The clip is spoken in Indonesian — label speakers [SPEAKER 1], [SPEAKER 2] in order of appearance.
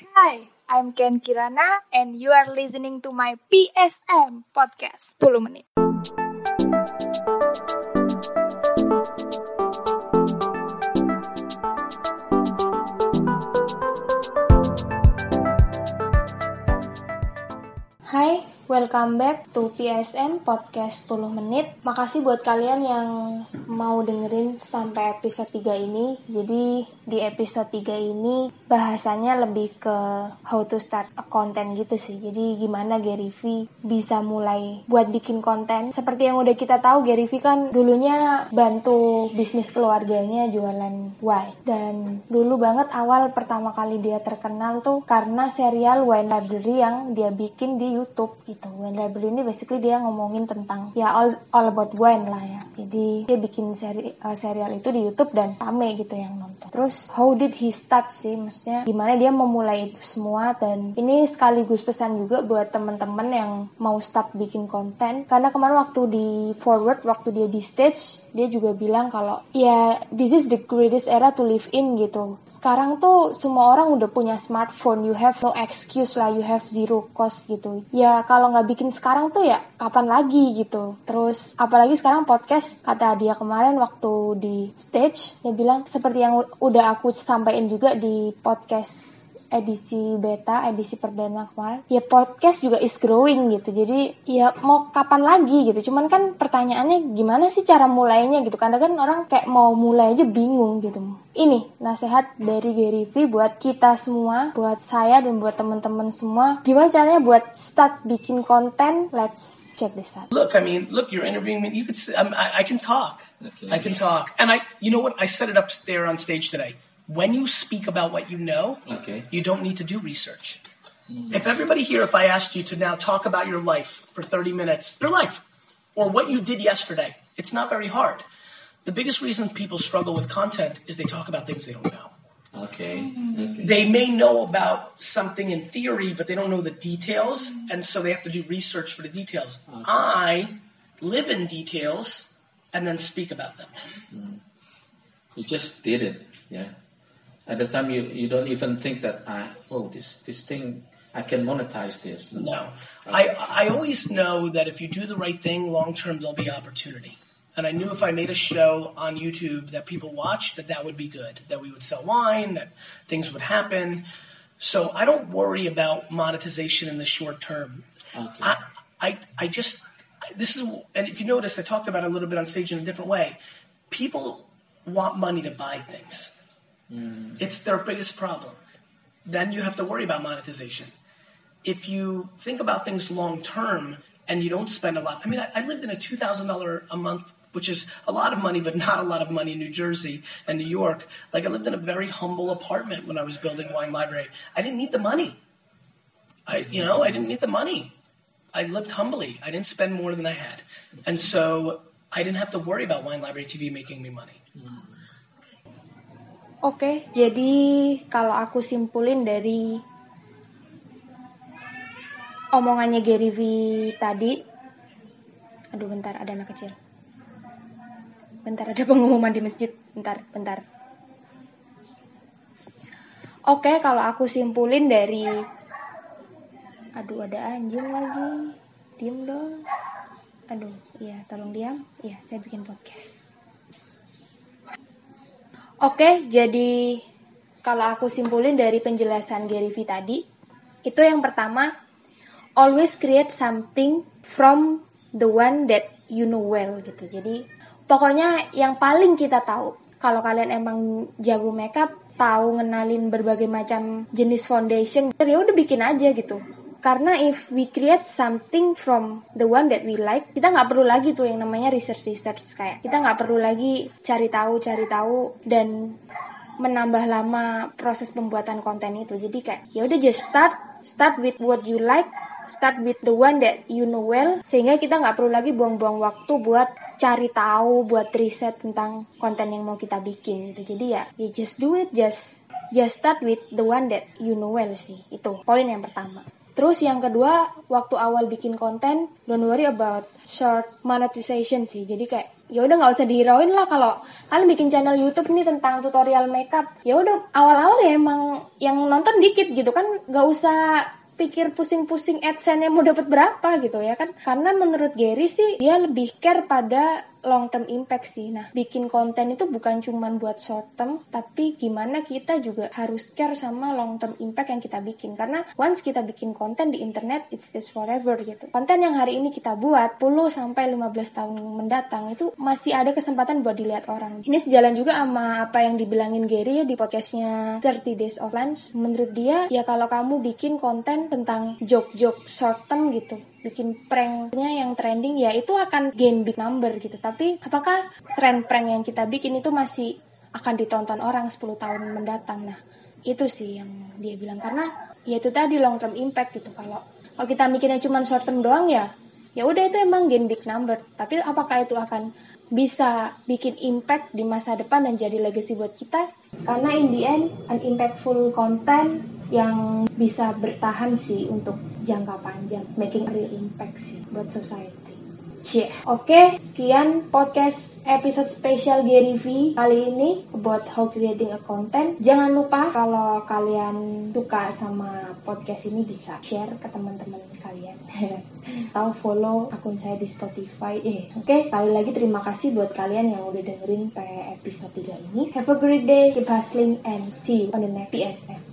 [SPEAKER 1] Hi, I'm Ken Kirana and you are listening to my PSM podcast 10 menit. Welcome back to PSM Podcast 10 Menit. Makasih buat kalian yang mau dengerin sampai episode 3 ini. Jadi di episode 3 ini bahasanya lebih ke how to start a content gitu sih. Jadi gimana Gary V bisa mulai buat bikin konten. Seperti yang udah kita tahu Gary V kan dulunya bantu bisnis keluarganya jualan wine. Dan dulu banget awal pertama kali dia terkenal tuh karena serial Wine Library yang dia bikin di YouTube gitu. Wine Library ini basically dia ngomongin tentang ya all, all about wine lah ya. Jadi dia bikin seri, uh, serial itu di YouTube dan rame gitu yang nonton. Terus how did he start sih? Maksudnya gimana dia memulai itu semua dan ini sekaligus pesan juga buat teman-teman yang mau start bikin konten karena kemarin waktu di forward waktu dia di stage dia juga bilang kalau ya this is the greatest era to live in gitu. Sekarang tuh semua orang udah punya smartphone, you have no excuse lah, you have zero cost gitu. Ya kalau nggak bikin sekarang tuh ya kapan lagi gitu. Terus apalagi sekarang podcast kata dia kemarin waktu di stage dia bilang seperti yang udah aku sampaikan juga di podcast edisi beta, edisi perdana kemarin, ya podcast juga is growing gitu. Jadi ya mau kapan lagi gitu. Cuman kan pertanyaannya gimana sih cara mulainya gitu. Karena kan orang kayak mau mulai aja bingung gitu. Ini nasihat dari Gary V buat kita semua, buat saya dan buat teman-teman semua. Gimana caranya buat start bikin konten? Let's check this out.
[SPEAKER 2] Look, I mean, look, you're interviewing me. You could, um, I, I can talk.
[SPEAKER 3] Okay.
[SPEAKER 2] I can talk. And I, you know what? I said it up there on stage today. When you speak about what you know,
[SPEAKER 3] Okay.
[SPEAKER 2] you don't need to do research. If everybody here, if I asked you to now talk about your life for 30 minutes, your life, or what you did yesterday, it's not very hard. The biggest reason people struggle with content is they talk about things they don't know.
[SPEAKER 3] Okay. Okay.
[SPEAKER 2] They may know about something in theory, but they don't know the details, and so they have to do research for the details. I live in details and then speak about them. Mm.
[SPEAKER 3] You just did it. Yeah. At the time, you, you don't even think that I oh this this thing I can monetize this.
[SPEAKER 2] No, I I always know that if you do the right thing, long term there'll be opportunity. And I knew if I made a show on YouTube that people watched, that that would be good. That we would sell wine, that things would happen. So I don't worry about monetization in the short term.
[SPEAKER 3] Okay.
[SPEAKER 2] I, I, I just, this is, and if you notice, I talked about it a little bit on stage in a different way. People want money to buy things. Mm. It's their biggest problem. Then you have to worry about monetization. If you think about things long term and you don't spend a lot, I mean, I, I lived in a $2,000 a month, which is a lot of money, but not a lot of money in New Jersey and New York. Like, I lived in a very humble apartment when I was building Wine Library. I didn't need the money. I, you know, I didn't need the money. I lived humbly. I didn't spend more than I had. And so I didn't have to worry about Wine Library TV making me money. Mm.
[SPEAKER 1] Oke, jadi kalau aku simpulin dari omongannya Gary V tadi, aduh bentar ada anak kecil, bentar ada pengumuman di masjid, bentar, bentar. Oke, kalau aku simpulin dari, aduh ada anjing lagi, diem dong, aduh, iya tolong diam, iya saya bikin podcast. Oke, jadi kalau aku simpulin dari penjelasan Gary V tadi, itu yang pertama, always create something from the one that you know well gitu. Jadi pokoknya yang paling kita tahu. Kalau kalian emang jago makeup, tahu ngenalin berbagai macam jenis foundation, ya udah bikin aja gitu. Karena if we create something from the one that we like, kita nggak perlu lagi tuh yang namanya research research kayak kita nggak perlu lagi cari tahu cari tahu dan menambah lama proses pembuatan konten itu. Jadi kayak ya udah just start start with what you like, start with the one that you know well sehingga kita nggak perlu lagi buang-buang waktu buat cari tahu, buat riset tentang konten yang mau kita bikin gitu. Jadi ya, ya just do it, just just start with the one that you know well sih. Itu poin yang pertama. Terus yang kedua, waktu awal bikin konten, don't worry about short monetization sih. Jadi kayak ya udah nggak usah dihirauin lah kalau kalian bikin channel YouTube ini tentang tutorial makeup ya udah awal-awal ya emang yang nonton dikit gitu kan nggak usah pikir pusing-pusing adsense mau dapat berapa gitu ya kan karena menurut Gary sih dia lebih care pada long term impact sih. Nah, bikin konten itu bukan cuma buat short term, tapi gimana kita juga harus care sama long term impact yang kita bikin. Karena once kita bikin konten di internet, it's this forever gitu. Konten yang hari ini kita buat 10 sampai 15 tahun mendatang itu masih ada kesempatan buat dilihat orang. Ini sejalan juga sama apa yang dibilangin Gary ya di podcastnya 30 Days of Lunch. Menurut dia, ya kalau kamu bikin konten tentang joke-joke short term gitu, bikin pranknya yang trending ya itu akan gain big number gitu. Tapi apakah tren prank yang kita bikin itu masih akan ditonton orang 10 tahun mendatang? Nah itu sih yang dia bilang. Karena ya itu tadi long term impact gitu. Kalau kalau kita mikirnya cuma short term doang ya ya udah itu emang gain big number. Tapi apakah itu akan bisa bikin impact di masa depan dan jadi legacy buat kita? Karena in the end an impactful content yang bisa bertahan sih untuk jangka panjang making real impact sih buat society Yeah. Oke, okay, sekian podcast episode spesial Gary V kali ini about how creating a content. Jangan lupa kalau kalian suka sama podcast ini bisa share ke teman-teman kalian atau follow akun saya di Spotify. Eh, oke, okay, kali lagi terima kasih buat kalian yang udah dengerin episode 3 ini. Have a great day, keep hustling and see you on the next PSM.